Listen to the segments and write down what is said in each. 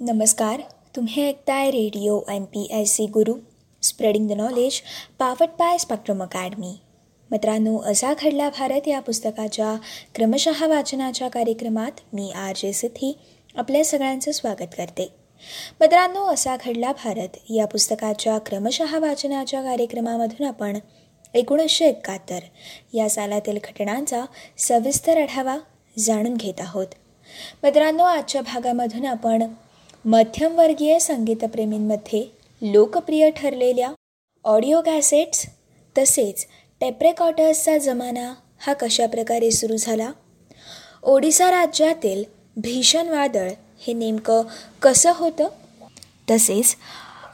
नमस्कार. तुम्ही ऐकताय radio M P S C Guru spreading the knowledge powered by Spectrum Academy. मित्रांनो असा घडला भारत या पुस्तकाच्या क्रमशः वाचनाच्या कार्यक्रमात मी आर जे सिद्धी आपल्या सगळ्यांचं स्वागत करते. मित्रांनो असा घडला भारत या पुस्तकाच्या क्रमशः वाचनाच्या कार्यक्रमामधून आपण एकोणीसशे एकाहत्तर या सालातील घटनांचा सविस्तर आढावा जाणून घेत आहोत. मित्रांनो आजच्या भागामधून आपण मध्यमवर्गीय संगीतप्रेमींमध्ये लोकप्रिय ठरलेल्या ऑडिओ कॅसेट्स तसेच टेप्रेकॉटर्सचा जमाना हा कशाप्रकारे सुरू झाला? ओडिसा राज्यातील भीषण वादळ हे नेमकं कसं होतं? तसेच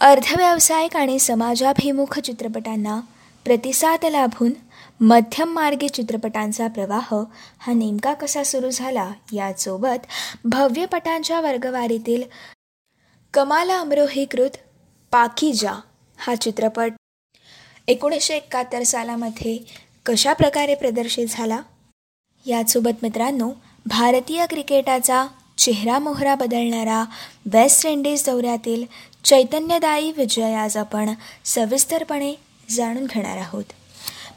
अर्धव्यावसायिक आणि समाजाभिमुख चित्रपटांना प्रतिसाद लाभून मध्यम मार्गी चित्रपटांचा प्रवाह हा नेमका कसा सुरू झाला यासोबत भव्यपटांच्या वर्गवारीतील कमाला अमरोहीकृत पाकिजा हा चित्रपट एकोणीसशे एकाहत्तर सालामध्ये कशा प्रकारे प्रदर्शित झाला? यासोबत मित्रांनो भारतीय क्रिकेटाचा चेहरा मोहरा बदलणारा वेस्ट इंडिज दौऱ्यातील चैतन्यदायी विजय आज आपण सविस्तरपणे जाणून घेणार आहोत.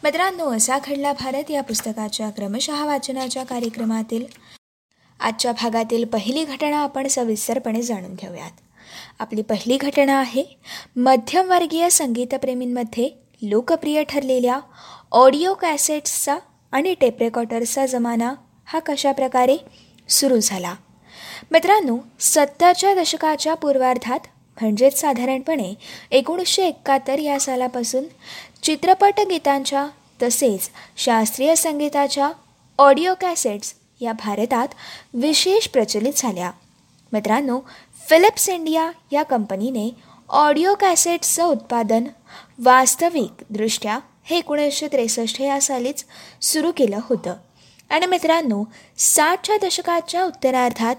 मित्रांनो असा घडला भारत या पुस्तकाच्या क्रमशः वाचनाच्या कार्यक्रमातील. आजच्या भागातील पहिली घटना आपण सविस्तरपणे जाणून घेऊयात. आपली पहिली घटना आहे. मध्यमवर्गीय संगीतप्रेमींमध्ये लोकप्रिय ठरलेल्या ऑडिओ कॅसेट्सचा आणि टेपरेकॉर्डर्सचा जमाना हा कशाप्रकारे सुरू झाला? मित्रांनो सत्तरच्या दशकाच्या पूर्वार्धात म्हणजेच साधारणपणे एकोणीसशे एकाहत्तर या सालापासून चित्रपट गीतांच्या तसेच शास्त्रीय संगीताच्या ऑडिओ कॅसेट्स या भारतात विशेष प्रचलित झाल्या. मित्रांनो फिलिप्स इंडिया या कंपनीने ऑडिओ कॅसेट्सचं उत्पादन वास्तविकदृष्ट्या हे एकोणीसशे त्रेसष्ट या सालीच सुरू केलं होतं. आणि मित्रांनो साठच्या दशकाच्या उत्तरार्धात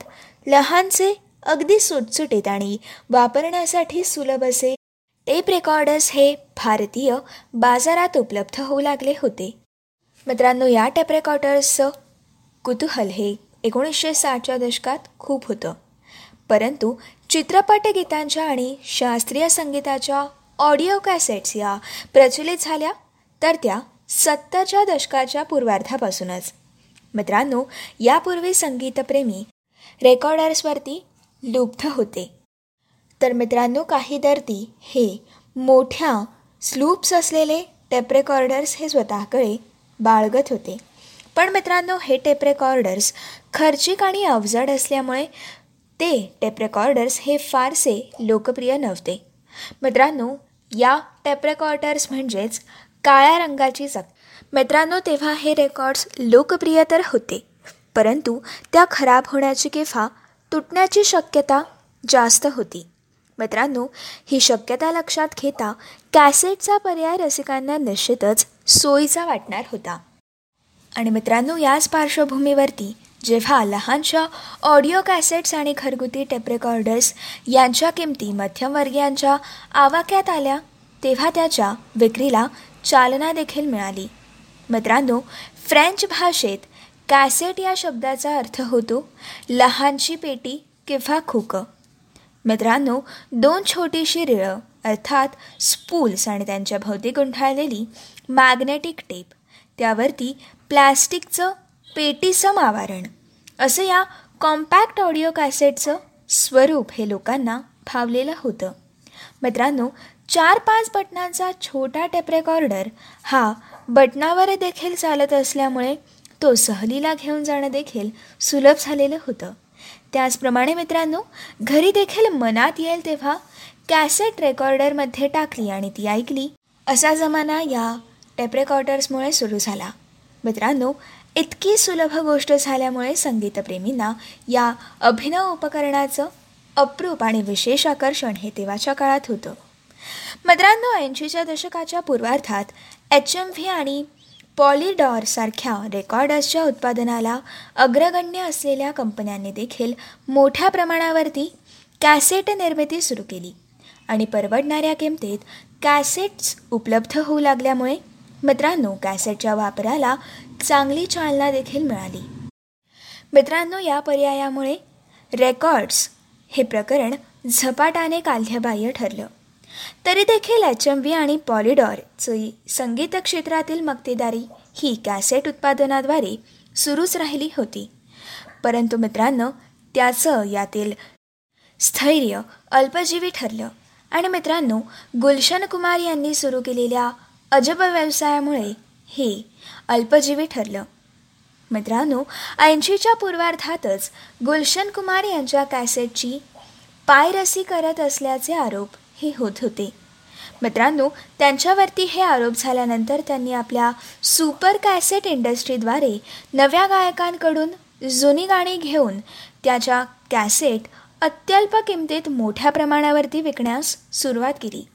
लहानसे अगदी सुटसुटीत आणि वापरण्यासाठी सुलभ असे टेप रेकॉर्डर्स हे भारतीय बाजारात उपलब्ध होऊ लागले होते. मित्रांनो या टेप रेकॉर्डर्सचं कुतूहल हे एकोणीसशे साठच्या दशकात खूप होतं. परंतु चित्रपटगीतांच्या आणि शास्त्रीय संगीताच्या ऑडिओ कॅसेट्स या प्रचलित झाल्या तर त्या सत्तरच्या दशकाच्या पूर्वार्धापासूनच. मित्रांनो यापूर्वी संगीतप्रेमी रेकॉर्डर्सवरती लुब्ध होते. तर मित्रांनो काही दर्दी हे मोठ्या स्लूप्स असलेले टेप रेकॉर्डर्स हे स्वतःकडे बाळगत होते. पण मित्रांनो हे टेप रेकॉर्डर्स खर्चिक आणि अवजड असल्यामुळे ते टेप रेकॉर्डर्स हे फारसे लोकप्रिय नव्हते. मित्रांनो या टेप रेकॉर्डर्स म्हणजेच काळ्या रंगाची जग. मित्रांनो तेव्हा हे रेकॉर्ड्स लोकप्रिय तर होते परंतु त्या खराब होण्याची किंवा तुटण्याची शक्यता जास्त होती. मित्रांनो ही शक्यता लक्षात घेता कॅसेटचा पर्याय रसिकांना निश्चितच सोयीचा वाटणार होता. आणि मित्रांनो याच पार्श्वभूमीवरती जेव्हा लहानशा ऑडिओ कॅसेट्स आणि घरगुती टेपरेकॉर्डर्स यांच्या किमती मध्यमवर्गीयांच्या आवाक्यात आल्या तेव्हा त्याच्या विक्रीला चालना देखील मिळाली. मित्रांनो फ्रेंच भाषेत कॅसेट या शब्दाचा अर्थ होतो लहानशी पेटी किंवा खोकं. मित्रांनो दोन छोटीशी रिळं अर्थात स्पूल्स आणि त्यांच्या भोवती गुंठाळलेली मॅग्नेटिक टेप त्यावरती प्लॅस्टिकचं पेटीसम आवरण असं या कॉम्पॅक्ट ऑडिओ कॅसेटचं स्वरूप हे लोकांना भावलेलं होतं. मित्रांनो चार पाच बटनांचा छोटा टेप रेकॉर्डर हा बटनावर देखील चालत असल्यामुळे तो सहलीला घेऊन जाणं देखील सुलभ झालेलं होतं. त्याचप्रमाणे मित्रांनो घरी देखील मनात येईल तेव्हा कॅसेट रेकॉर्डरमध्ये टाकली आणि ती ऐकली. असा जमाना या टेप रेकॉर्डर्समुळे सुरू झाला. मित्रांनो इतकी सुलभ गोष्ट झाल्यामुळे संगीतप्रेमींना या अभिनव उपकरणाचं अप्रूप आणि विशेष आकर्षण हे तेव्हाच्या काळात होतं. मद्रांनो ऐंशीच्या दशकाच्या पूर्वार्धात एच एम व्ही आणि पॉलिडॉरसारख्या रेकॉर्डर्सच्या उत्पादनाला अग्रगण्य असलेल्या कंपन्यांनी देखील मोठ्या प्रमाणावरती कॅसेट निर्मिती सुरू केली आणि परवडणाऱ्या किमतीत कॅसेट्स उपलब्ध होऊ लागल्यामुळे मित्रांनो कॅसेटच्या वापराला चांगली चालना देखील मिळाली. मित्रांनो या पर्यायामुळे रेकॉर्ड्स हे प्रकरण झपाटाने काल्यबाह्य ठरलं. तरी देखील एच एम व्ही आणि पॉलिडॉरची संगीत क्षेत्रातील मक्तेदारी ही कॅसेट उत्पादनाद्वारे सुरूच राहिली होती. परंतु मित्रांनो त्याचं यातील स्थैर्य अल्पजीवी ठरलं. आणि मित्रांनो गुलशन कुमार यांनी सुरू केलेल्या अजब व्यवसायामुळे हे अल्पजीवी ठरलं. मित्रांनो ऐंशीच्या पूर्वार्धातच गुलशन कुमार यांच्या कॅसेटची पायरसी करत असल्याचे आरोप हे होत होते. मित्रांनो त्यांच्यावरती हे आरोप झाल्यानंतर त्यांनी आपल्या सुपर कॅसेट इंडस्ट्रीद्वारे नव्या गायकांकडून जुनी गाणी घेऊन त्याच्या कॅसेट अत्यल्प किमतीत मोठ्या प्रमाणावरती विकण्यास सुरुवात केली.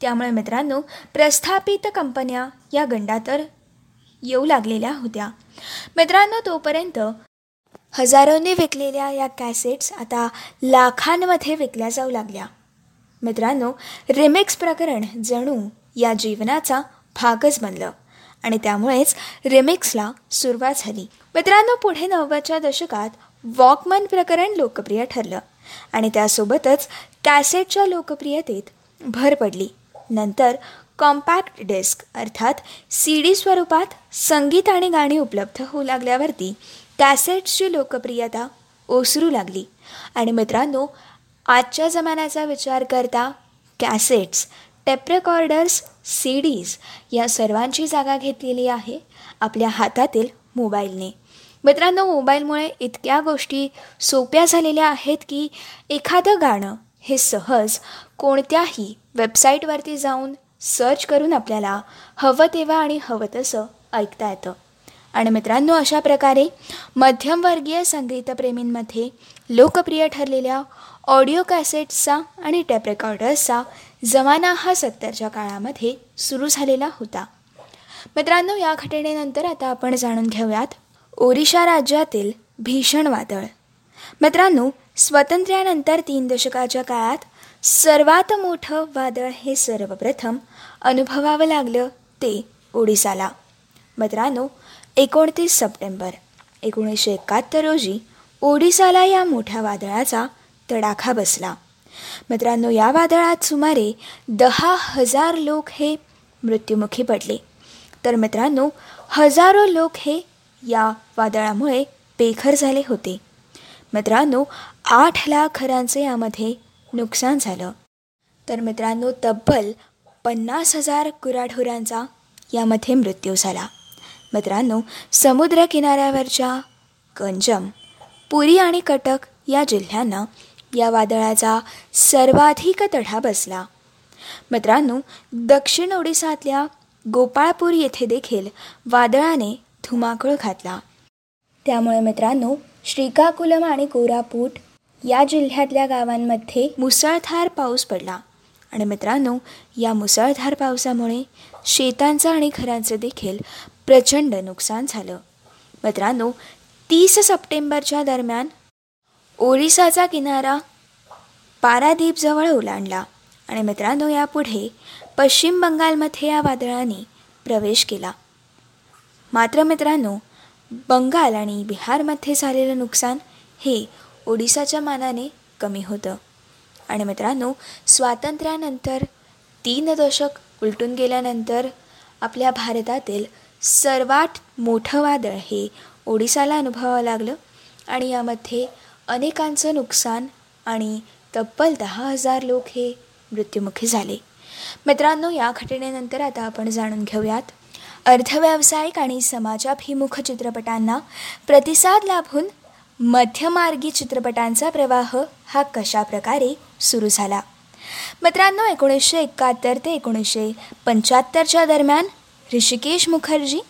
त्यामुळे मित्रांनो प्रस्थापित कंपन्या या गंडा तर येऊ लागलेल्या होत्या. मित्रांनो तोपर्यंत हजारोंनी विकलेल्या या कॅसेट्स आता लाखांमध्ये विकल्या जाऊ लागल्या. मित्रांनो रिमिक्स प्रकरण जणू या जीवनाचा भागच बनलं आणि त्यामुळेच रिमिक्सला सुरुवात झाली. मित्रांनो पुढे नव्वदच्या दशकात वॉकमन प्रकरण लोकप्रिय ठरलं आणि त्यासोबतच कॅसेटच्या लोकप्रियतेत भर पडली. नंतर कॉम्पॅक्ट डिस्क अर्थात सी डी स्वरूपात संगीत आणि गाणी उपलब्ध होऊ लागल्यावरती कॅसेट्सची लोकप्रियता ओसरू लागली. आणि मित्रांनो आजच्या जमान्याचा विचार करता कॅसेट्स टेपरेकॉर्डर्स सी डीज या सर्वांची जागा घेतलेली आहे आपल्या हातातील मोबाईलने. मित्रांनो मोबाईलमुळे इतक्या गोष्टी सोप्या झालेल्या आहेत की एखादं गाणं हे सहज कोणत्याही वेबसाईटवरती जाऊन सर्च करून आपल्याला हवं तेव्हा आणि हवं तसं ऐकता येतं. आणि मित्रांनो अशा प्रकारे मध्यमवर्गीय संगीतप्रेमींमध्ये लोकप्रिय ठरलेल्या ऑडिओ कॅसेट्सचा आणि टॅप रेकॉर्डर्सचा जमाना हा सत्तरच्या काळामध्ये सुरू झालेला होता. मित्रांनो या घटनेनंतर आता आपण जाणून घेऊयात ओरिशा राज्यातील भीषण वादळ. मित्रांनो स्वातंत्र्यानंतर तीन दशकाच्या काळात सर्वात मोठं वादळ हे सर्वप्रथम अनुभवावं लागलं ते ओडिसाला. मित्रांनो एकोणतीस सप्टेंबर एकोणीसशे एकाहत्तर रोजी ओडिसाला या मोठ्या वादळाचा तडाखा बसला. मित्रांनो या वादळात सुमारे दहा हजार लोक हे मृत्युमुखी पडले. तर मित्रांनो हजारो लोक हे या वादळामुळे बेघर झाले होते. मित्रांनो आठ लाख घरांचे यामध्ये नुकसान झालं. तर मित्रांनो तब्बल पन्नास हजार गुराढोरांचा यामध्ये मृत्यू झाला. मित्रांनो समुद्रकिनाऱ्यावरच्या गंजम पुरी आणि कटक या जिल्ह्यांना या वादळाचा सर्वाधिक तढा बसला. मित्रांनो दक्षिण ओडिसातल्या गोपाळपूर येथे देखील वादळाने धुमाकूळ घातला. त्यामुळे मित्रांनो श्रीकाकुलम आणि कोरापूट या जिल्ह्यातल्या गावांमध्ये मुसळधार पाऊस पडला. आणि मित्रांनो या मुसळधार पावसामुळे शेतांचं आणि घरांचं देखील प्रचंड नुकसान झालं. मित्रांनो तीस सप्टेंबरच्या दरम्यान ओरिसाचा किनारा पारादीपजवळ ओलांडला आणि मित्रांनो यापुढे पश्चिम बंगालमध्ये या वादळाने प्रवेश केला. मात्र मित्रांनो बंगाल आणि बिहारमध्ये झालेलं नुकसान हे ओडिसाच्या मानाने कमी होतं. आणि मित्रांनो स्वातंत्र्यानंतर तीन दशक उलटून गेल्यानंतर आपल्या भारतातील सर्वात मोठं वादळ हे ओडिसाला अनुभवावं लागलं आणि यामध्ये अनेकांचं नुकसान आणि तब्बल दहा हजार लोक हे मृत्युमुखी झाले. मित्रांनो या घटनेनंतर आता आपण जाणून घेऊयात. अर्थव्यावसायिक आणि समाजाभिमुख चित्रपटांना प्रतिसाद लाभून मध्यमार्गी चित्रपटांचा प्रवाह हा कशा प्रकारे सुरू झाला? मित्रांनो एकोणीसशे एकाहत्तर ते एकोणीसशे पंच्याहत्तरच्या दरम्यान ऋषिकेश मुखर्जी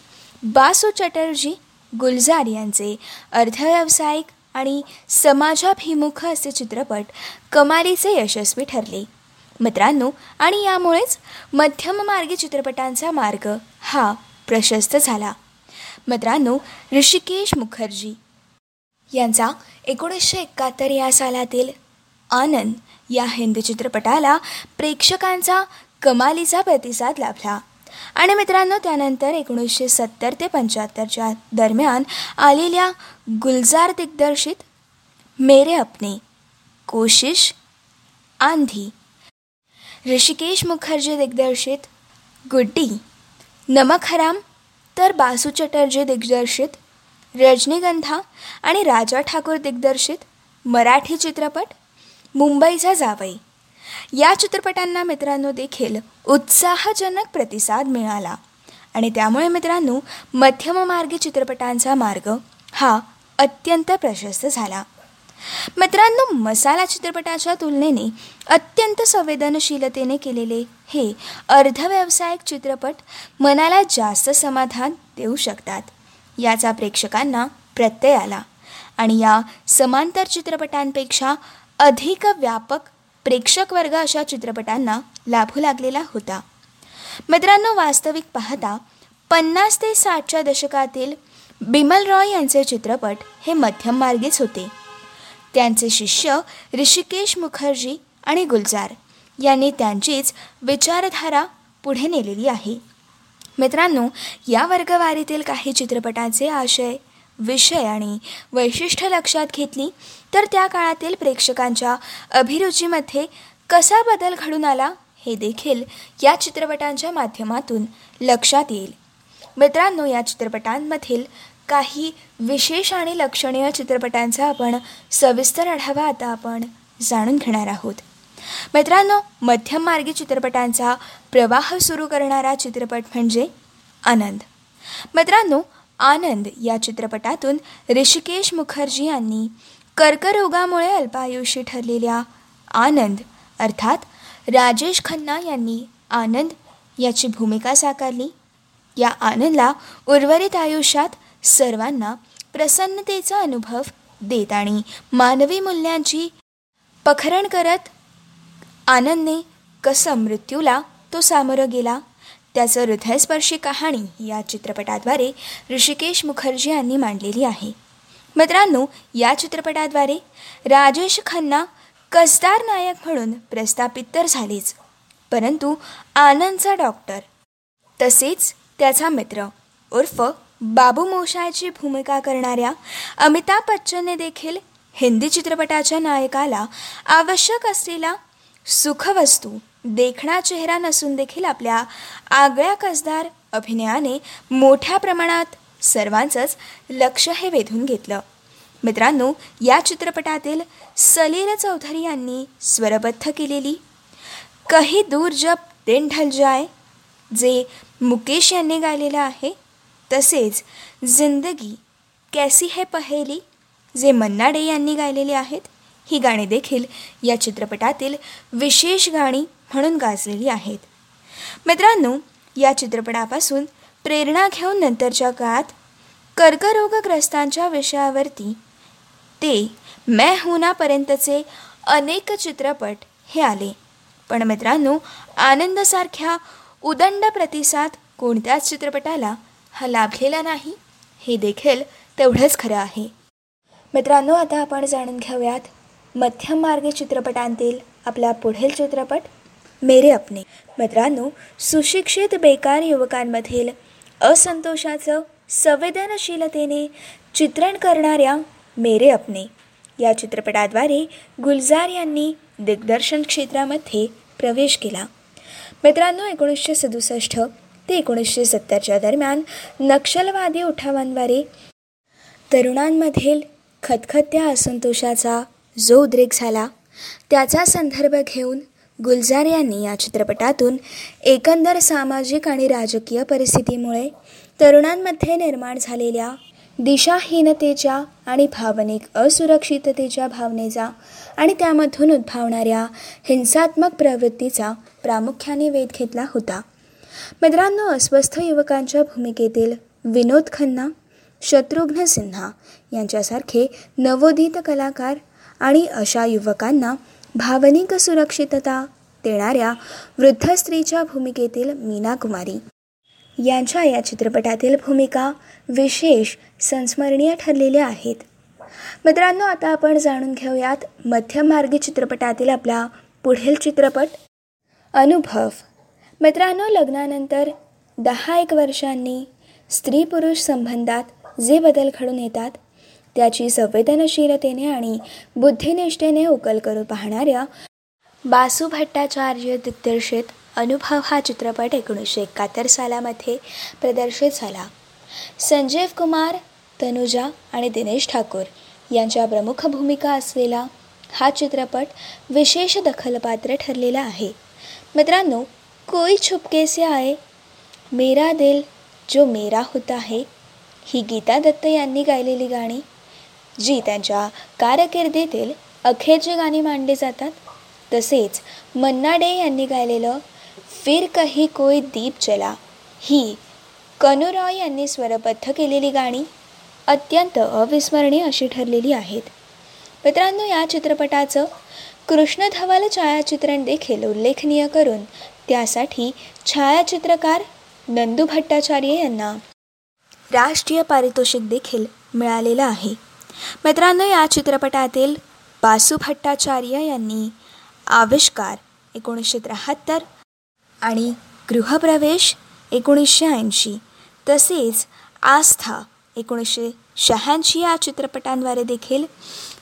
बासू चटर्जी गुलजार यांचे अर्धव्यावसायिक आणि समाजाभिमुख असे चित्रपट कमालीचे यशस्वी ठरले. मित्रांनो आणि यामुळेच मध्यममार्गी चित्रपटांचा मार्ग हा प्रशस्त झाला. मित्रांनो ऋषिकेश मुखर्जी यांचा एकोणीसशे एकाहत्तर या सालातील आनंद या हिंदी चित्रपटाला प्रेक्षकांचा कमालीचा प्रतिसाद लाभला. आणि मित्रांनो त्यानंतर एकोणीसशे सत्तर ते पंच्याहत्तरच्या दरम्यान आलेल्या गुलजार दिग्दर्शित मेरे अपने कोशिश आंधी ऋषिकेश मुखर्जी दिग्दर्शित गुड्डी नमक हराम तर बासू चटर्जी दिग्दर्शित रजनीगंधा आणि राजा ठाकूर दिग्दर्शित मराठी चित्रपट मुंबईचा जावई. या चित्रपटांना मित्रांनो देखील उत्साहजनक प्रतिसाद मिळाला. आणि त्यामुळे मित्रांनो मध्यममार्गी चित्रपटांचा मार्ग हा अत्यंत प्रशस्त झाला. मित्रांनो मसाला चित्रपटाच्या तुलनेने अत्यंत संवेदनशीलतेने केलेले हे अर्धव्यावसायिक चित्रपट मनाला जास्त समाधान देऊ शकतात. याचा प्रेक्षकांना प्रत्यय आला. आणि या समांतर चित्रपटांपेक्षा अधिक व्यापक प्रेक्षक वर्ग अशा चित्रपटांना लाभू लागलेला होता. मित्रांनो वास्तविक पाहता पन्नास ते साठच्या दशकातील बिमल रॉय यांचे चित्रपट हे मध्यम मार्गीच होते. त्यांचे शिष्य ऋषिकेश मुखर्जी आणि गुलजार यांनी त्यांचीच विचारधारा पुढे नेलेली आहे. मित्रांनो या वर्गवारीतील काही चित्रपटांचे आशय विषय आणि वैशिष्ट्य लक्षात घेतली तर त्या काळातील प्रेक्षकांच्या अभिरुचीमध्ये कसा बदल घडून आला हे देखील या चित्रपटांच्या माध्यमातून लक्षात येईल. मित्रांनो या चित्रपटांमधील काही विशेष आणि लक्षणीय चित्रपटांचा आपण सविस्तर आढावा आता आपण जाणून घेणार आहोत. मित्रांनो मध्यम मार्गी चित्रपटांचा प्रवाह सुरू करणारा चित्रपट म्हणजे आनंद. मित्रांनो आनंद या चित्रपटातून ऋषिकेश मुखर्जी यांनी कर्करोगामुळे अल्पायुषी ठरलेल्या आनंद अर्थात राजेश खन्ना यांनी आनंद याची भूमिका साकारली. या आनंदला उर्वरित आयुष्यात सर्वांना प्रसन्नतेचा अनुभव देत आणि मानवी मूल्यांची पखरण करत आनंदने कसं मृत्यूला तो सामोरं गेला. त्याचं हृदयस्पर्शी कहाणी या चित्रपटाद्वारे ऋषिकेश मुखर्जी यांनी मांडलेली आहे. मित्रांनो या चित्रपटाद्वारे राजेश खन्ना कसदार नायक म्हणून प्रस्थापित तर झालेच परंतु आनंदचा डॉक्टर. तसेच त्याचा मित्र उर्फ बाबू मोशायची भूमिका करणाऱ्या अमिताभ बच्चनने देखील हिंदी चित्रपटाच्या नायकाला आवश्यक असलेला सुखवस्तू देखणा चेहरा नसून देखील आपल्या आगळ्या कसदार अभिनयाने मोठ्या प्रमाणात सर्वांचंच लक्ष हे वेधून घेतलं. मित्रांनो या चित्रपटातील सलील चौधरी यांनी स्वरबद्ध केलेली कही दूर जब दिन ढल जाय जे मुकेश यांनी गायलेलं आहे तसेच जिंदगी कैसी है पहेली जे मन्ना डे यांनी गायलेले आहेत ही गाणी देखील या चित्रपटातील विशेष गाणी म्हणून गाजलेली आहेत. मित्रांनो या चित्रपटापासून प्रेरणा घेऊन नंतरच्या काळात कर्करोगग्रस्तांच्या विषयावरती ते मैं हुनापर्यंतचे अनेक चित्रपट हे आले. पण मित्रांनो आनंदसारख्या उदंड प्रतिसाद कोणत्याच चित्रपटाला हा लाभलेला नाही हे देखील तेवढंच खरं आहे. मित्रांनो आता आपण जाणून घेऊयात मध्यम मार्ग चित्रपटांतील आपला पुढील चित्रपट. मेरे अपने. मित्रांनो सुशिक्षित बेकार युवकांमधील असंतोषाचं संवेदनशीलतेने चित्रण करणाऱ्या मेरे अपने या चित्रपटाद्वारे गुलजार यांनी दिग्दर्शन क्षेत्रामध्ये प्रवेश केला. मित्रांनो एकोणीसशे सदुसष्ट ते एकोणीसशे सत्तरच्या दरम्यान नक्षलवादी उठावांद्वारे तरुणांमधील खतखत्या असंतोषाचा जो उद्रेक झाला त्याचा संदर्भ घेऊन गुलजार यांनी या चित्रपटातून एकंदर सामाजिक आणि राजकीय परिस्थितीमुळे तरुणांमध्ये निर्माण झालेल्या दिशाहीनतेच्या आणि भावनिक असुरक्षिततेच्या भावनेचा आणि त्यामधून उद्भवणाऱ्या हिंसात्मक प्रवृत्तीचा प्रामुख्याने वेध घेतला होता. मित्रांनो अस्वस्थ युवकांच्या भूमिकेतील विनोद खन्ना शत्रुघ्न सिन्हा यांच्यासारखे नवोदित कलाकार आणि अशा युवकांना भावनिक सुरक्षितता देणाऱ्या वृद्ध स्त्रीच्या भूमिकेतील मीना कुमारी यांच्या या चित्रपटातील भूमिका विशेष संस्मरणीय ठरलेल्या आहेत. मित्रांनो आता आपण जाणून घेऊयात मध्यमार्गी चित्रपटातील आपला पुढील चित्रपट अनुभव. मित्रांनो लग्नानंतर दहा एक वर्षांनी स्त्री पुरुष संबंधात जे बदल घडून येतात त्याची संवेदनशीलतेने आणि बुद्धिनिष्ठेने उकल करू पाहणाऱ्या बासू भट्टाचार्य दिग्दर्शित अनुभव हा चित्रपट एकोणीसशे एकाहत्तर सालामध्ये प्रदर्शित झाला. संजीव कुमार तनुजा आणि दिनेश ठाकूर यांच्या प्रमुख भूमिका असलेला हा चित्रपट विशेष दखलपात्र ठरलेला आहे. मित्रांनो कोई छुपके से आए मेरा दिल जो मेरा होता है ही गीता दत्त यांनी गायलेली गाणी जी त्यांच्या कारकिर्दीतील अखेरची गाणी मांडली जातात तसेच मन्ना डे यांनी गायलेलं फिर कही कोई दीप चला ही कनू रॉय यांनी स्वरबद्ध केलेली गाणी अत्यंत अविस्मरणीय अशी ठरलेली आहेत. मित्रांनो या चित्रपटाचं कृष्ण धवल छायाचित्रण देखील उल्लेखनीय करून त्यासाठी छायाचित्रकार नंदू भट्टाचार्य यांना राष्ट्रीय पारितोषिक देखील मिळालेलं आहे. मित्रांनो या चित्रपटातील बासू भट्टाचार्य यांनी आविष्कार एकोणीसशे त्र्याहत्तर आणि गृहप्रवेश एकोणीसशे ऐंशी तसेच आस्था एकोणीसशे शहाऐंशी या चित्रपटांद्वारे देखील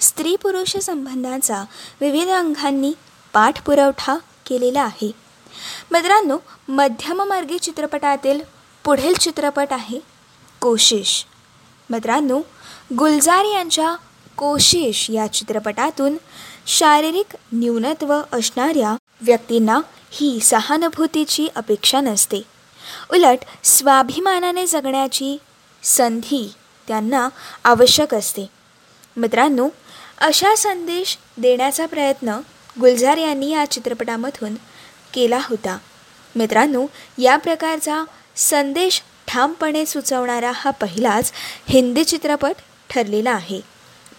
स्त्री पुरुष संबंधांचा विविध अंगांनी पाठपुरवठा केलेला आहे. मित्रांनो मध्यममार्गी चित्रपटातील पुढील चित्रपट आहे कोशिश. मित्रांनो गुलजार यांच्या कोशिश या चित्रपटातून शारीरिक न्यूनत्व असणाऱ्या व्यक्तींना ही सहानुभूतीची अपेक्षा नसते. उलट स्वाभिमानाने जगण्याची संधी त्यांना आवश्यक असते. मित्रांनो अशा संदेश देण्याचा प्रयत्न गुलजार यांनी या चित्रपटामधून केला होता. मित्रांनो या प्रकारचा संदेश ठामपणे सुचवणारा हा पहिलाच हिंदी चित्रपट ठरलेला आहे.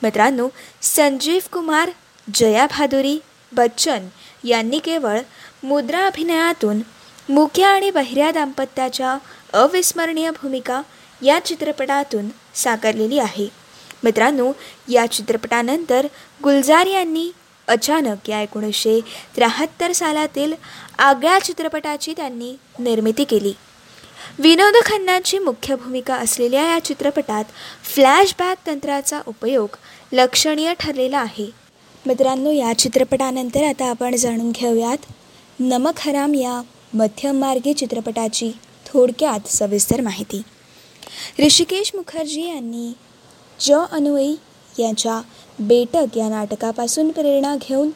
मित्रांनो संजीव कुमार जया भादुरी बच्चन यांनी केवळ मुद्रा अभिनयातून मुख्य आणि बहिऱ्या दाम्पत्याच्या अविस्मरणीय भूमिका या चित्रपटातून साकारलेली आहे. मित्रांनो या चित्रपटानंतर गुलजार यांनी अचानक या एकोणीसशे त्र्याहत्तर सालातील आगळ्या चित्रपटाची त्यांनी निर्मिती केली. विनोद खन्नाची मुख्य भूमिका असलेल्या या चित्रपटात फ्लॅशबॅक तंत्राचा उपयोग लक्षणीय ठरलेला आहे. मित्रांनो या चित्रपटानंतर आता आपण जाणून घेऊयात नमक हराम या मध्यममार्गी चित्रपटाची थोडक्यात सविस्तर माहिती. ऋषिकेश मुखर्जी यांनी ज. अनुई यांच्या बेटक या नाटकापासून प्रेरणा घेऊन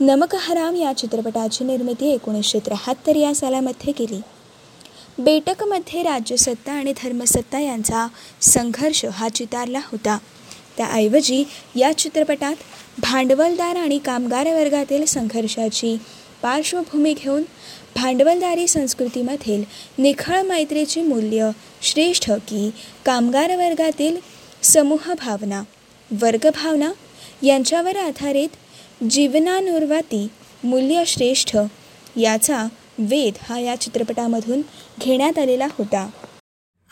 नमक हराम या चित्रपटाची निर्मिती एकोणीसशे त्र्याहत्तर या सालामध्ये केली. बेटकमध्ये राज्यसत्ता आणि धर्मसत्ता यांचा संघर्ष हा चितारला होता. त्याऐवजी या चित्रपटात भांडवलदार आणि कामगार वर्गातील संघर्षाची पार्श्वभूमी घेऊन भांडवलदारी संस्कृतीमधील निखळ मैत्रीची मूल्य श्रेष्ठ की कामगार वर्गातील समूहभावना वर्गभावना यांच्यावर आधारित जीवनानुर्वाती मूल्य श्रेष्ठ याचा वेद हा या चित्रपटामधून घेण्यात आलेला होता.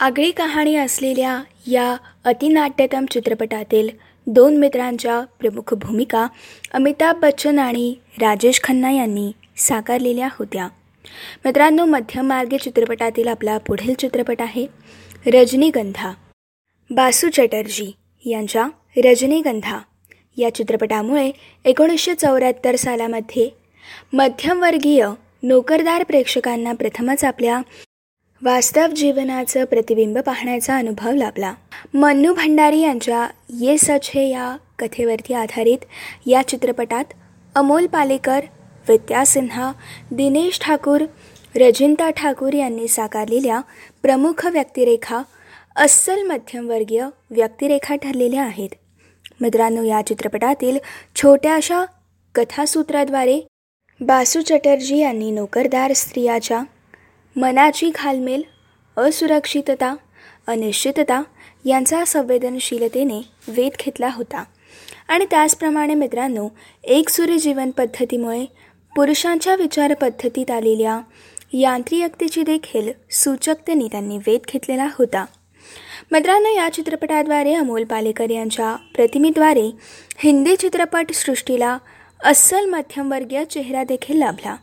आगळी कहाणी असलेल्या या अतिनाट्यतम चित्रपटातील दोन मित्रांच्या प्रमुख भूमिका अमिताभ बच्चन आणि राजेश खन्ना यांनी साकारलेल्या होत्या. मित्रांनो मध्यममार्गी चित्रपटातील आपला पुढील चित्रपट आहे रजनीगंधा. बासू चटर्जी यांच्या रजनीगंधा या चित्रपटामुळे एकोणीसशे चौऱ्याहत्तर सालामध्ये मध्यमवर्गीय नोकरदार प्रेक्षकांना प्रथमच आपल्या वास्तव जीवनाचं प्रतिबिंब पाहण्याचा अनुभव लाभला. मन्नू भंडारी यांच्या ये सच हे या कथेवरती आधारित या चित्रपटात अमोल पालेकर विद्या सिन्हा दिनेश ठाकूर रजिंता ठाकूर यांनी साकारलेल्या प्रमुख व्यक्तिरेखा अस्सल मध्यमवर्गीय व्यक्तिरेखा ठरलेल्या आहेत. मित्रांनो या चित्रपटातील छोट्याशा कथासूत्राद्वारे बासू चटर्जी यांनी नोकरदार स्त्रियाच्या मनाची घालमेल असुरक्षितता अनिश्चितता यांचा संवेदनशीलतेने वेध घेतला होता. आणि त्याचप्रमाणे मित्रांनो एकसुरी जीवन पद्धतीमुळे पुरुषांच्या विचारपद्धतीत आलेल्या यांत्रिकतेची देखील सूचकतेने त्यांनी वेध घेतलेला होता. मित्रांनो या चित्रपटाद्वारे अमोल पालेकर यांच्या प्रतिमेद्वारे हिंदी चित्रपटसृष्टीला अस्सल मध्यमवर्गीय चेहरा देखील लाभला.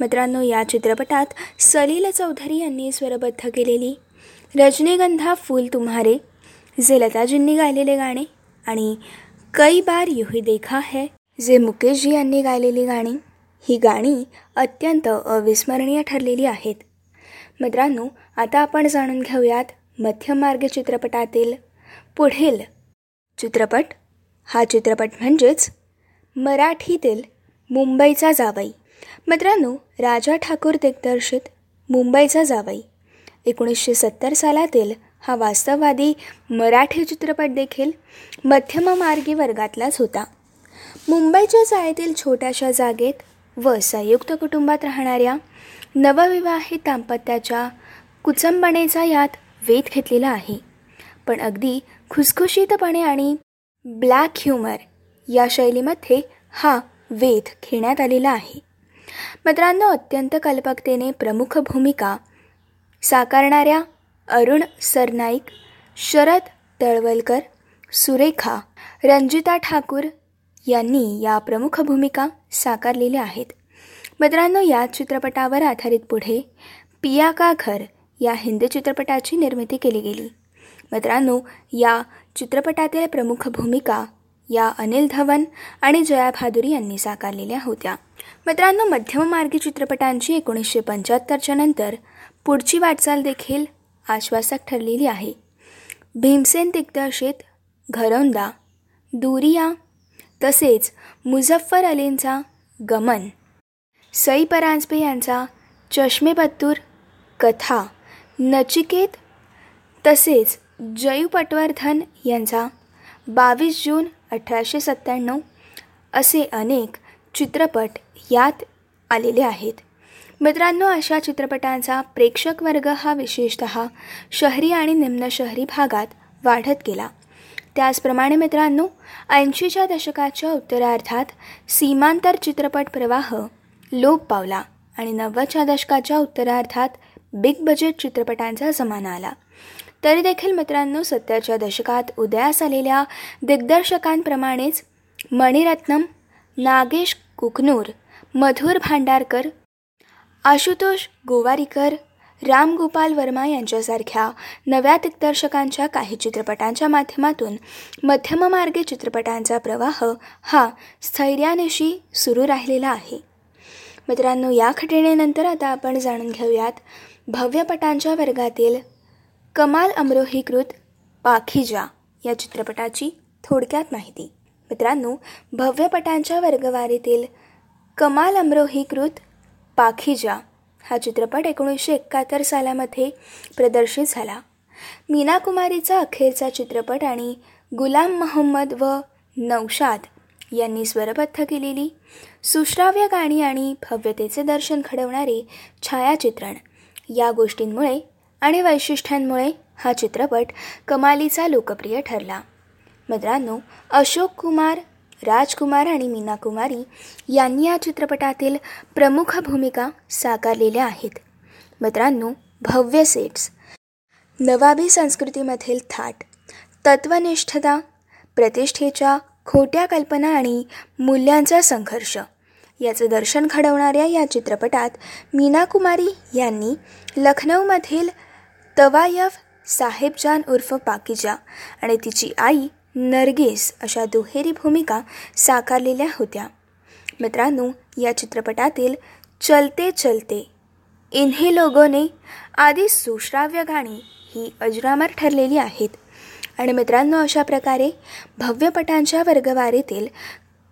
मित्रांनो या चित्रपटात सलील चौधरी यांनी स्वरबद्ध केलेली रजनीगंधा फूल तुम्हारे जे लताजींनी गायलेले गाणे आणि कई बार युही देखा है जे मुकेशजी यांनी गायलेली गाणी. ही गाणी अत्यंत अविस्मरणीय ठरलेली आहेत. मित्रांनो आता आपण जाणून घेऊयात मध्यमार्ग चित्रपटातील पुढील चित्रपट. हा चित्रपट म्हणजेच मराठीतील मुंबईचा जावई. मित्रांनो राजा ठाकूर दिग्दर्शित मुंबईचा जावई. एकोणीसशे सत्तर सालातील हा वास्तववादी मराठी चित्रपट देखील मध्यममार्गी वर्गातलाच होता. मुंबईच्या चाळीतील छोट्याशा जागेत व संयुक्त कुटुंबात राहणाऱ्या नवविवाहित दाम्पत्याच्या कुचंबणेचा यात वेध घेतलेला आहे. पण अगदी खुसखुशीतपणे आणि ब्लॅक ह्युमर या शैलीमध्ये हा वेध घेण्यात आलेला आहे. मित्रांनो अत्यंत कल्पकतेने प्रमुख भूमिका साकारणाऱ्या अरुण सरनाईक शरद तळवलकर सुरेखा रंजिता ठाकूर यांनी या प्रमुख भूमिका साकारलेल्या आहेत. मित्रांनो या चित्रपटावर आधारित पुढे पिया का घर या हिंदी चित्रपटाची निर्मिती केली गेली. मित्रांनो या चित्रपटातील प्रमुख भूमिका या अनिल धवन आणि जया भादुरी यांनी साकारलेल्या होत्या. मित्रांनो मध्यममार्गी चित्रपटांची एकोणीसशे पंच्याहत्तरच्या नंतर पुढची वाटचाल देखील आश्वासक ठरलेली आहे. भीमसेन दिग्दर्शित घरौंदा दुरिया तसेच मुझफ्फर अलींचा गमन सई परांजपे यांचा चष्मे बत्तूर कथा नचिकेत तसेच जयू पटवर्धन यांचा बावीस जून अठराशे सत्त्याण्णव असे अनेक चित्रपट यात आलेले आहेत. मित्रांनो अशा चित्रपटांचा प्रेक्षक वर्ग हा विशेषत शहरी आणि निम्न शहरी भागात वाढत गेला. त्याचप्रमाणे मित्रांनो ऐंशीच्या दशकाच्या उत्तरार्धात सीमांतर चित्रपट प्रवाह लोप पावला आणि नव्वदच्या दशकाच्या उत्तरार्धात बिग बजेट चित्रपटांचा जमाना आला. तरी देखील मित्रांनो सत्तरच्या दशकात उदयास आलेल्या दिग्दर्शकांप्रमाणेच मणिरत्नम नागेश कुकनूर मधुर भांडारकर आशुतोष गोवारीकर रामगोपाल वर्मा यांच्यासारख्या नव्या दिग्दर्शकांच्या काही चित्रपटांच्या माध्यमातून मध्यममार्गे चित्रपटांचा प्रवाह हा स्थैर्यानिशी सुरू राहिलेला आहे. मित्रांनो या घटनेनंतर आता आपण जाणून घेऊयात भव्यपटांच्या वर्गातील कमाल अमरोहीकृत पाखिजा या चित्रपटाची थोडक्यात माहिती. मित्रांनो भव्यपटांच्या वर्गवारीतील कमाल अमरोहीकृत पाखिजा हा चित्रपट एकोणीसशे एकाहत्तर सालामध्ये प्रदर्शित झाला. मीना कुमारीचा अखेरचा चित्रपट आणि गुलाम मोहम्मद व नौशाद यांनी स्वरबद्ध केलेली सुश्राव्य गाणी आणि भव्यतेचे दर्शन घडवणारे छायाचित्रण या गोष्टींमुळे आणि वैशिष्ट्यांमुळे हा चित्रपट कमालीचा लोकप्रिय ठरला. मित्रांनो अशोक कुमार राजकुमार आणि मीना कुमारी यांनी या चित्रपटातील प्रमुख भूमिका साकारलेल्या आहेत. मित्रांनो भव्य सेट्स. नवाबी संस्कृतीमधील थाट तत्वनिष्ठता प्रतिष्ठेच्या खोट्या कल्पना आणि मूल्यांचा संघर्ष याचं दर्शन घडवणाऱ्या या चित्रपटात मीना कुमारी यांनी लखनौमधील तवायफ साहेबजान उर्फ पाकिजा आणि तिची आई नरगेस अशा दुहेरी भूमिका साकारलेल्या होत्या. मित्रांनो या चित्रपटातील चलते चलते इन्हे लोगोने आधी सुश्राव्य गाणी ही अजरामर ठरलेली आहेत. आणि मित्रांनो अशा प्रकारे भव्यपटांच्या वर्गवारीतील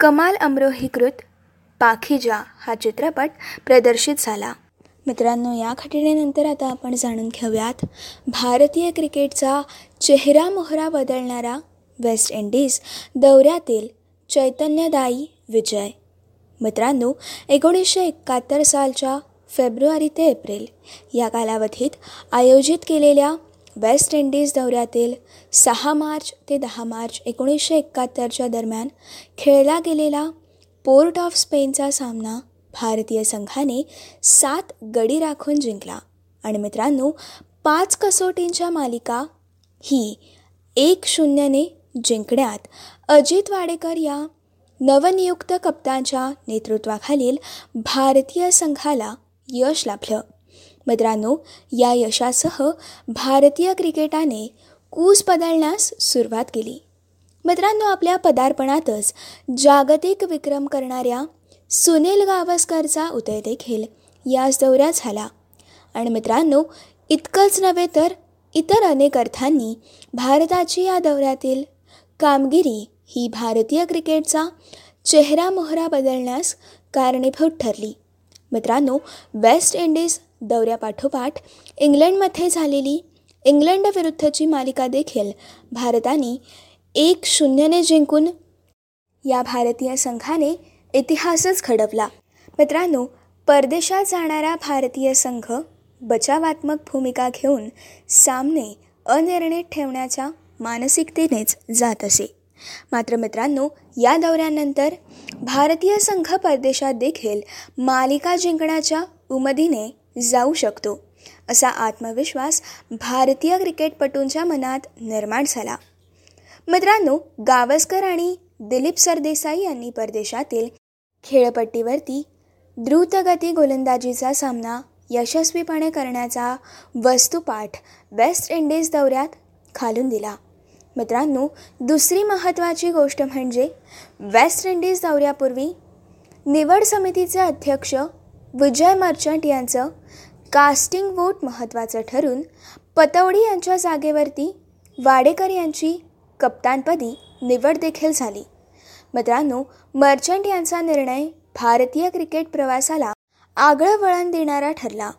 कमाल अमरोहीकृत पाखिजा हा चित्रपट प्रदर्शित झाला. मित्रांनो या घटनेनंतर आता आपण जाणून घेऊयात भारतीय क्रिकेटचा चेहरा मोहरा बदलणारा वेस्ट इंडिज दौऱ्यातील चैतन्यदायी विजय. मित्रांनो एकोणीसशे एकाहत्तर सालच्या फेब्रुवारी ते एप्रिल या कालावधीत आयोजित केलेल्या वेस्ट इंडिज दौऱ्यातील सहा मार्च ते दहा मार्च एकोणीसशे एकाहत्तरच्या दरम्यान खेळला गेलेला पोर्ट ऑफ स्पेनचा सामना भारतीय संघाने सात गडी राखून जिंकला. आणि मित्रांनो पाच कसोटींच्या मालिका ही एक शून्यने जिंकण्यात अजित वाडेकर या नवनियुक्त कप्तानच्या नेतृत्वाखालील भारतीय संघाला यश लाभलं. मित्रांनो या यशासह भारतीय क्रिकेटाने कूस बदलण्यास सुरुवात केली. मित्रांनो आपल्या पदार्पणातच जागतिक विक्रम करणाऱ्या सुनील गावस्करचा उदय देखील याच दौऱ्यात झाला. आणि मित्रांनो इतकंच नव्हे तर इतर अनेक अर्थांनी भारताची या दौऱ्यातील कामगिरी ही भारतीय क्रिकेटचा चेहरा मोहरा बदलण्यास कारणीभूत ठरली. मित्रांनो वेस्ट इंडिज दौऱ्यापाठोपाठ इंग्लंडमध्ये झालेली इंग्लंडविरुद्धची मालिका देखील भारताने एक शून्यने जिंकून या भारतीय संघाने इतिहासच घडवला. मित्रांनो परदेशात जाणारा भारतीय संघ बचावात्मक भूमिका घेऊन सामने अनिर्णित ठेवण्याच्या मानसिकतेनेच जात असे. मात्र मित्रांनो या दौऱ्यानंतर भारतीय संघ परदेशात देखील मालिका जिंकण्याच्या उमदीने जाऊ शकतो असा आत्मविश्वास भारतीय क्रिकेटपटूंच्या मनात निर्माण झाला. मित्रांनो गावस्कर आणि दिलीप सरदेसाई यांनी परदेशातील खेळपट्टीवरती द्रुतगती गोलंदाजीचा सामना यशस्वीपणे करण्याचा वस्तुपाठ वेस्ट इंडिज दौऱ्यात खालून दिला. मित्रांनो दुसरी महत्त्वाची गोष्ट म्हणजे वेस्ट इंडिज दौऱ्यापूर्वी निवड समितीचे अध्यक्ष विजय मर्चंट यांचं कास्टिंग वोट महत्त्वाचं ठरून पतौडी यांच्या जागेवरती वाडेकर यांची कप्तानपदी निवड देखील झाली. मित्रांनो मर्चंट यांचा निर्णय भारतीय क्रिकेट प्रवासाला आगळं वळण देणारा ठरला.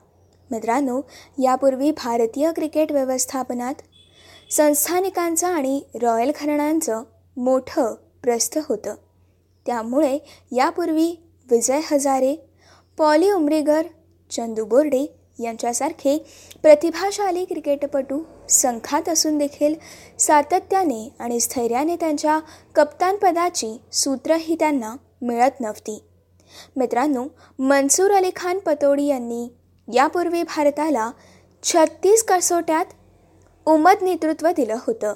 मित्रांनो यापूर्वी भारतीय क्रिकेट व्यवस्थापनात संस्थानिकांचं आणि रॉयल घराण्यांचं मोठं प्रस्थ होतं. त्यामुळे यापूर्वी विजय हजारे पॉली उमरेगर चंदू बोर्डे यांच्यासारखे प्रतिभाशाली क्रिकेटपटू संघात असून देखील सातत्याने आणि स्थैर्याने त्यांच्या कप्तानपदाची सूत्रही त्यांना मिळत नव्हती. मित्रांनो मनसूर अली खान पतोडी यांनी यापूर्वी भारताला छत्तीस कसोट्यात उमद नेतृत्व दिलं होतं.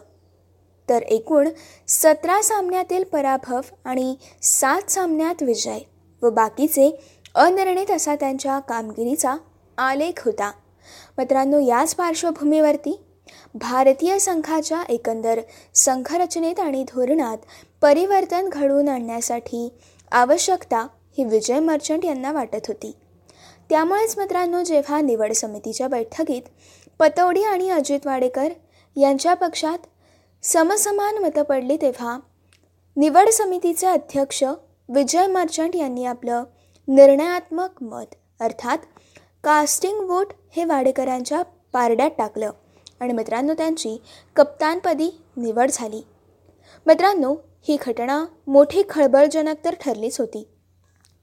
तर एकूण सतरा सामन्यातील पराभव आणि सात सामन्यात विजय व बाकीचे अनिर्णित असा त्यांच्या कामगिरीचा आलेख होता. मित्रांनो याच पार्श्वभूमीवरती भारतीय संघाच्या एकंदर संघरचनेत आणि धोरणात परिवर्तन घडवून आणण्यासाठी आवश्यकता ही विजय मर्चंट यांना वाटत होती. त्यामुळेच मित्रांनो जेव्हा निवड समितीच्या बैठकीत पतौडी आणि अजित वाडेकर यांच्या पक्षात समसमान मतं पडली तेव्हा निवड समितीचे अध्यक्ष विजय मर्चंट यांनी आपलं निर्णयात्मक मत अर्थात कास्टिंग वोट हे वाडेकरांच्या पारड्यात टाकलं. आणि मित्रांनो त्यांची कप्तानपदी निवड झाली. मित्रांनो ही घटना मोठी खळबळजनक तर ठरलीच होती.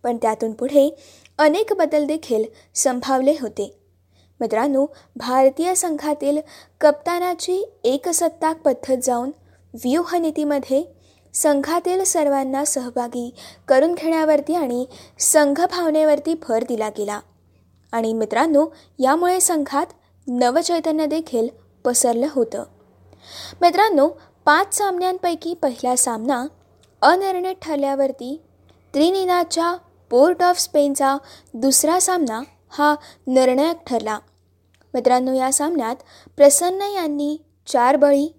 पण त्यातून पुढे अनेक बदल देखील संभावले होते. मित्रांनो भारतीय संघातील कप्तानाची एकसत्ताक पद्धत जाऊन व्यूहनीतीमध्ये संघातील सर्वांना सहभागी करून घेण्यावरती आणि संघभावनेवरती भर दिला गेला. आणि मित्रांनो यामुळे संघात नवचैतन्य देखील पसरलं होतं. मित्रांनो पाच सामन्यांपैकी पहिला सामना अनिर्णित ठरल्यावरती त्रिनिदाच्या पोर्ट ऑफ स्पेनचा दुसरा सामना हा निर्णायक ठरला. मित्रांनो या सामन्यात प्रसन्न यांनी चार बळी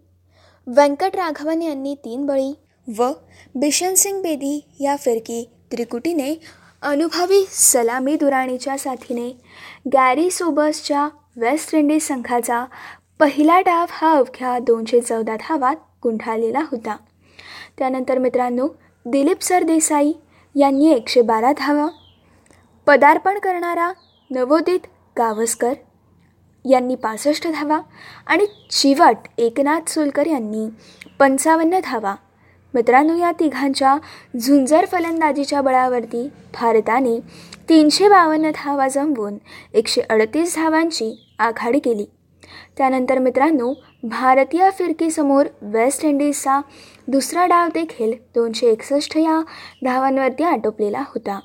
व्यंकटराघवन यांनी तीन बळी व बिशनसिंग बेदी या फिरकी त्रिकुटीने अनुभवी सलामी दुराणीच्या साथीने गॅरी सोबर्सच्या वेस्ट इंडिज संघाचा पहिला डाव हा अवघ्या दोनशे चौदा धावात गुंठाळलेला होता. त्यानंतर मित्रांनो दिलीप सरदेसाई यांनी एकशे बारा धावा पदार्पण करणारा नवोदित गावस्कर यांनी पासष्ट धावा आणि चिवट एकनाथ सोलकर यांनी पंचावन्न धावा. मित्रांनो या तिघांच्या झुंजर फलंदाजीच्या बळावरती भारताने तीनशे बावन्न धावा जमवून एकशे अडतीस धावांची आघाडी केली. त्यानंतर मित्रांनो भारतीय फिरकीसमोर वेस्ट इंडिजचा दुसरा डाव देखील दोनशे एकसष्ट या धावांवरती आटोपलेला होता.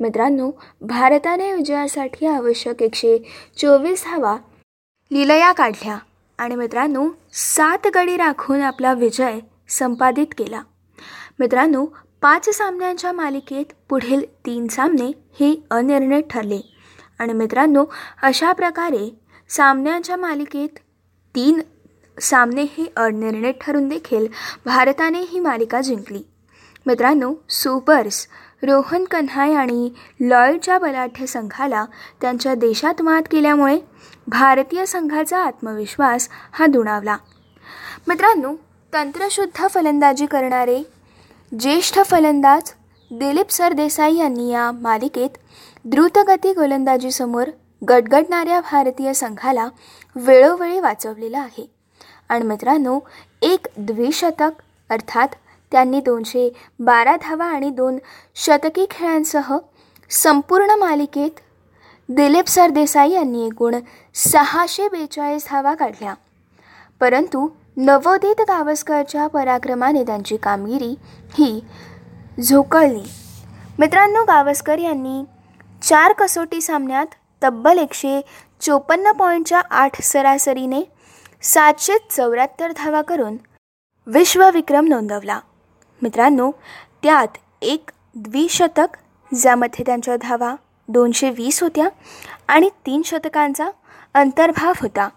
मित्रांनो भारताने विजयासाठी आवश्यक एकशे चोवीस धावा लिलया काढल्या. आणि मित्रांनो सात गडी राखून आपला विजय संपादित केला. मित्रांनो पाच सामन्यांच्या मालिकेत पुढील तीन सामने हे अनिर्णित ठरले. आणि मित्रांनो अशा प्रकारे सामन्यांच्या मालिकेत तीन सामने हे अनिर्णित ठरून देखील भारताने ही मालिका जिंकली. मित्रांनो सुपर्स रोहन कन्हाय आणि लॉयडच्या बलाढ्य संघाला त्यांच्या देशात मात केल्यामुळे भारतीय संघाचा आत्मविश्वास हा दुणावला. मित्रांनो तंत्रशुद्ध फलंदाजी करणारे ज्येष्ठ फलंदाज दिलीप सरदेसाई यांनी या मालिकेत द्रुतगती गोलंदाजीसमोर गडगडणाऱ्या भारतीय संघाला वेळोवेळी वाचवलेलं आहे. आणि मित्रांनो एक द्विशतक अर्थात त्यांनी दोनशे बारा धावा आणि दोन शतकी खेळांसह संपूर्ण मालिकेत दिलीप सरदेसाई यांनी एकूण सहाशे बेचाळीस धावा काढल्या. परंतु नवोदित गावस्करच्या पराक्रमाने त्यांची कामगिरी ही झोकळली. मित्रांनो गावस्कर यांनी चार कसोटी सामन्यात तब्बल एकशे चोपन्न पॉईंटच्या आठ सरासरीने सातशे चौऱ्याहत्तर धावा करून विश्वविक्रम नोंदवला. मित्रांनो त्यात एक द्विशतक ज्यामध्ये त्यांच्या धावा दोनशे वीस होत्या आणि तीन शतकांचा अंतर्भाव होता.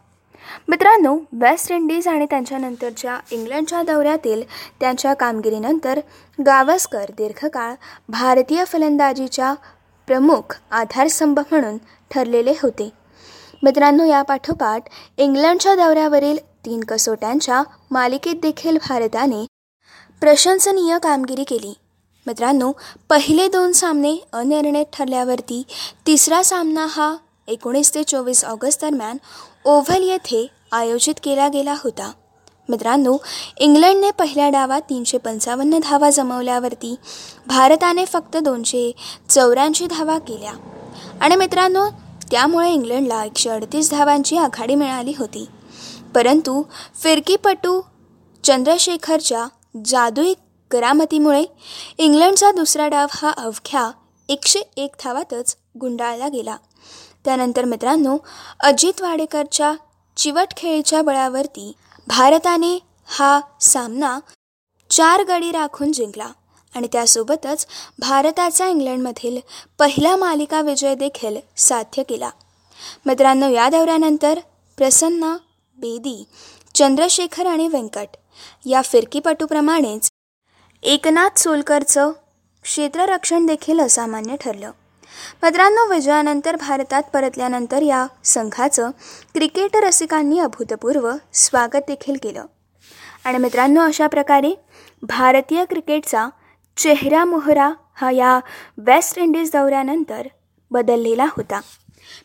मित्रांनो वेस्ट इंडिज आणि त्यांच्यानंतरच्या इंग्लंडच्या दौऱ्यातील त्यांच्या कामगिरीनंतर गावस्कर दीर्घकाळ भारतीय फलंदाजीच्या प्रमुख आधारस्तंभ म्हणून ठरलेले होते. मित्रांनो या पाठोपाठ इंग्लंडच्या दौऱ्यावरील तीन कसोट्यांच्या मालिकेत देखील भारताने प्रशंसनीय कामगिरी केली. मित्रांनो पहिले दोन सामने अनिर्णित ठरल्यावरती तिसरा सामना हा एकोणीस ते चोवीस ऑगस्ट दरम्यान ओव्हल येथे आयोजित केला गेला होता. मित्रांनो इंग्लंडने पहिल्या डावात तीनशे पंचावन्न धावा जमवल्यावरती भारताने फक्त दोनशे चौऱ्याऐंशी धावा केल्या. आणि मित्रांनो त्यामुळे इंग्लंडला एकशे अडतीस धावांची आघाडी मिळाली होती. परंतु फिरकीपटू चंद्रशेखरच्या जादुई करामतीमुळे इंग्लंडचा दुसरा डाव हा अवघ्या एकशे एक धावातच गुंडाळला गेला. त्यानंतर मित्रांनो अजित वाडेकरच्या चिवट खेळीच्या बळावरती भारताने हा सामना चार गडी राखून जिंकला. आणि त्यासोबतच भारताचा इंग्लंडमधील पहिला मालिका विजय देखील साध्य केला. मित्रांनो या दौऱ्यानंतर प्रसन्न बेदी चंद्रशेखर आणि व्यंकट या फिरकीपटूप्रमाणेच एकनाथ सोलकरचं क्षेत्ररक्षण देखील असामान्य ठरलं. मित्रांनो विजयानंतर भारतात परतल्यानंतर या संघाचं क्रिकेट रसिकांनी अभूतपूर्व स्वागत देखील केलं. आणि मित्रांनो अशा प्रकारे भारतीय क्रिकेटचा चेहरा मोहरा हा या वेस्ट इंडिज दौऱ्यानंतर बदललेला होता.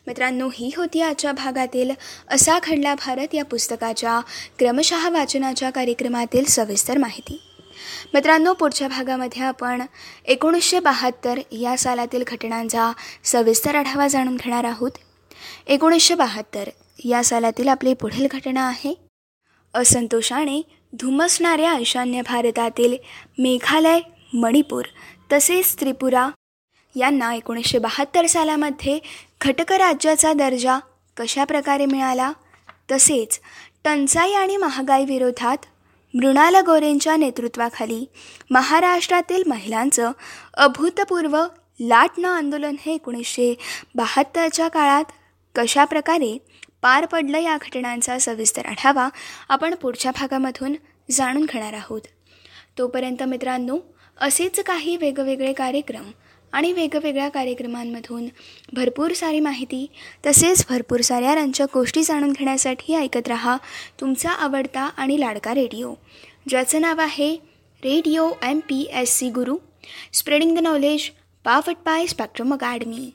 मित्रांनो ही होती आजच्या भागातील असा घडला भारत या पुस्तकाच्या क्रमशः वाचनाच्या कार्यक्रमातील सविस्तर माहिती. मित्रांनो पुढच्या भागामध्ये आपण एकोणीसशे बहात्तर या सालातील घटनांचा सविस्तर आढावा जाणून घेणार आहोत. एकोणीसशे बहात्तर या सालातील आपली पुढील घटना आहे. असंतोषाने धुमसणाऱ्या ईशान्य भारतातील मेघालय मणिपूर तसेच त्रिपुरा यांना एकोणीसशे बहात्तर सालामध्ये घटक राज्याचा दर्जा कशाप्रकारे मिळाला? तसेच टंचाई आणि महागाई विरोधात मृणाल गोरेंच्या नेतृत्वाखाली महाराष्ट्रातील महिलांचं अभूतपूर्व लाटणं आंदोलन हे एकोणीसशे बहात्तरच्या काळात कशाप्रकारे पार पडलं या घटनांचा सविस्तर आढावा आपण पुढच्या भागामधून जाणून घेणार आहोत. तोपर्यंत मित्रांनो असेच काही वेगवेगळे कार्यक्रम आणि वेगवेगळ्या कार्यक्रमांमधून भरपूर सारी माहिती तसेच भरपूर साऱ्या रंजक गोष्टी जाणून घेण्यासाठी ऐकत रहा तुमचा आवडता आणि लाडका रेडिओ. ज्याचं नाव आहे radio M P S C Guru. Spreading the knowledge powered by Spectrum Academy.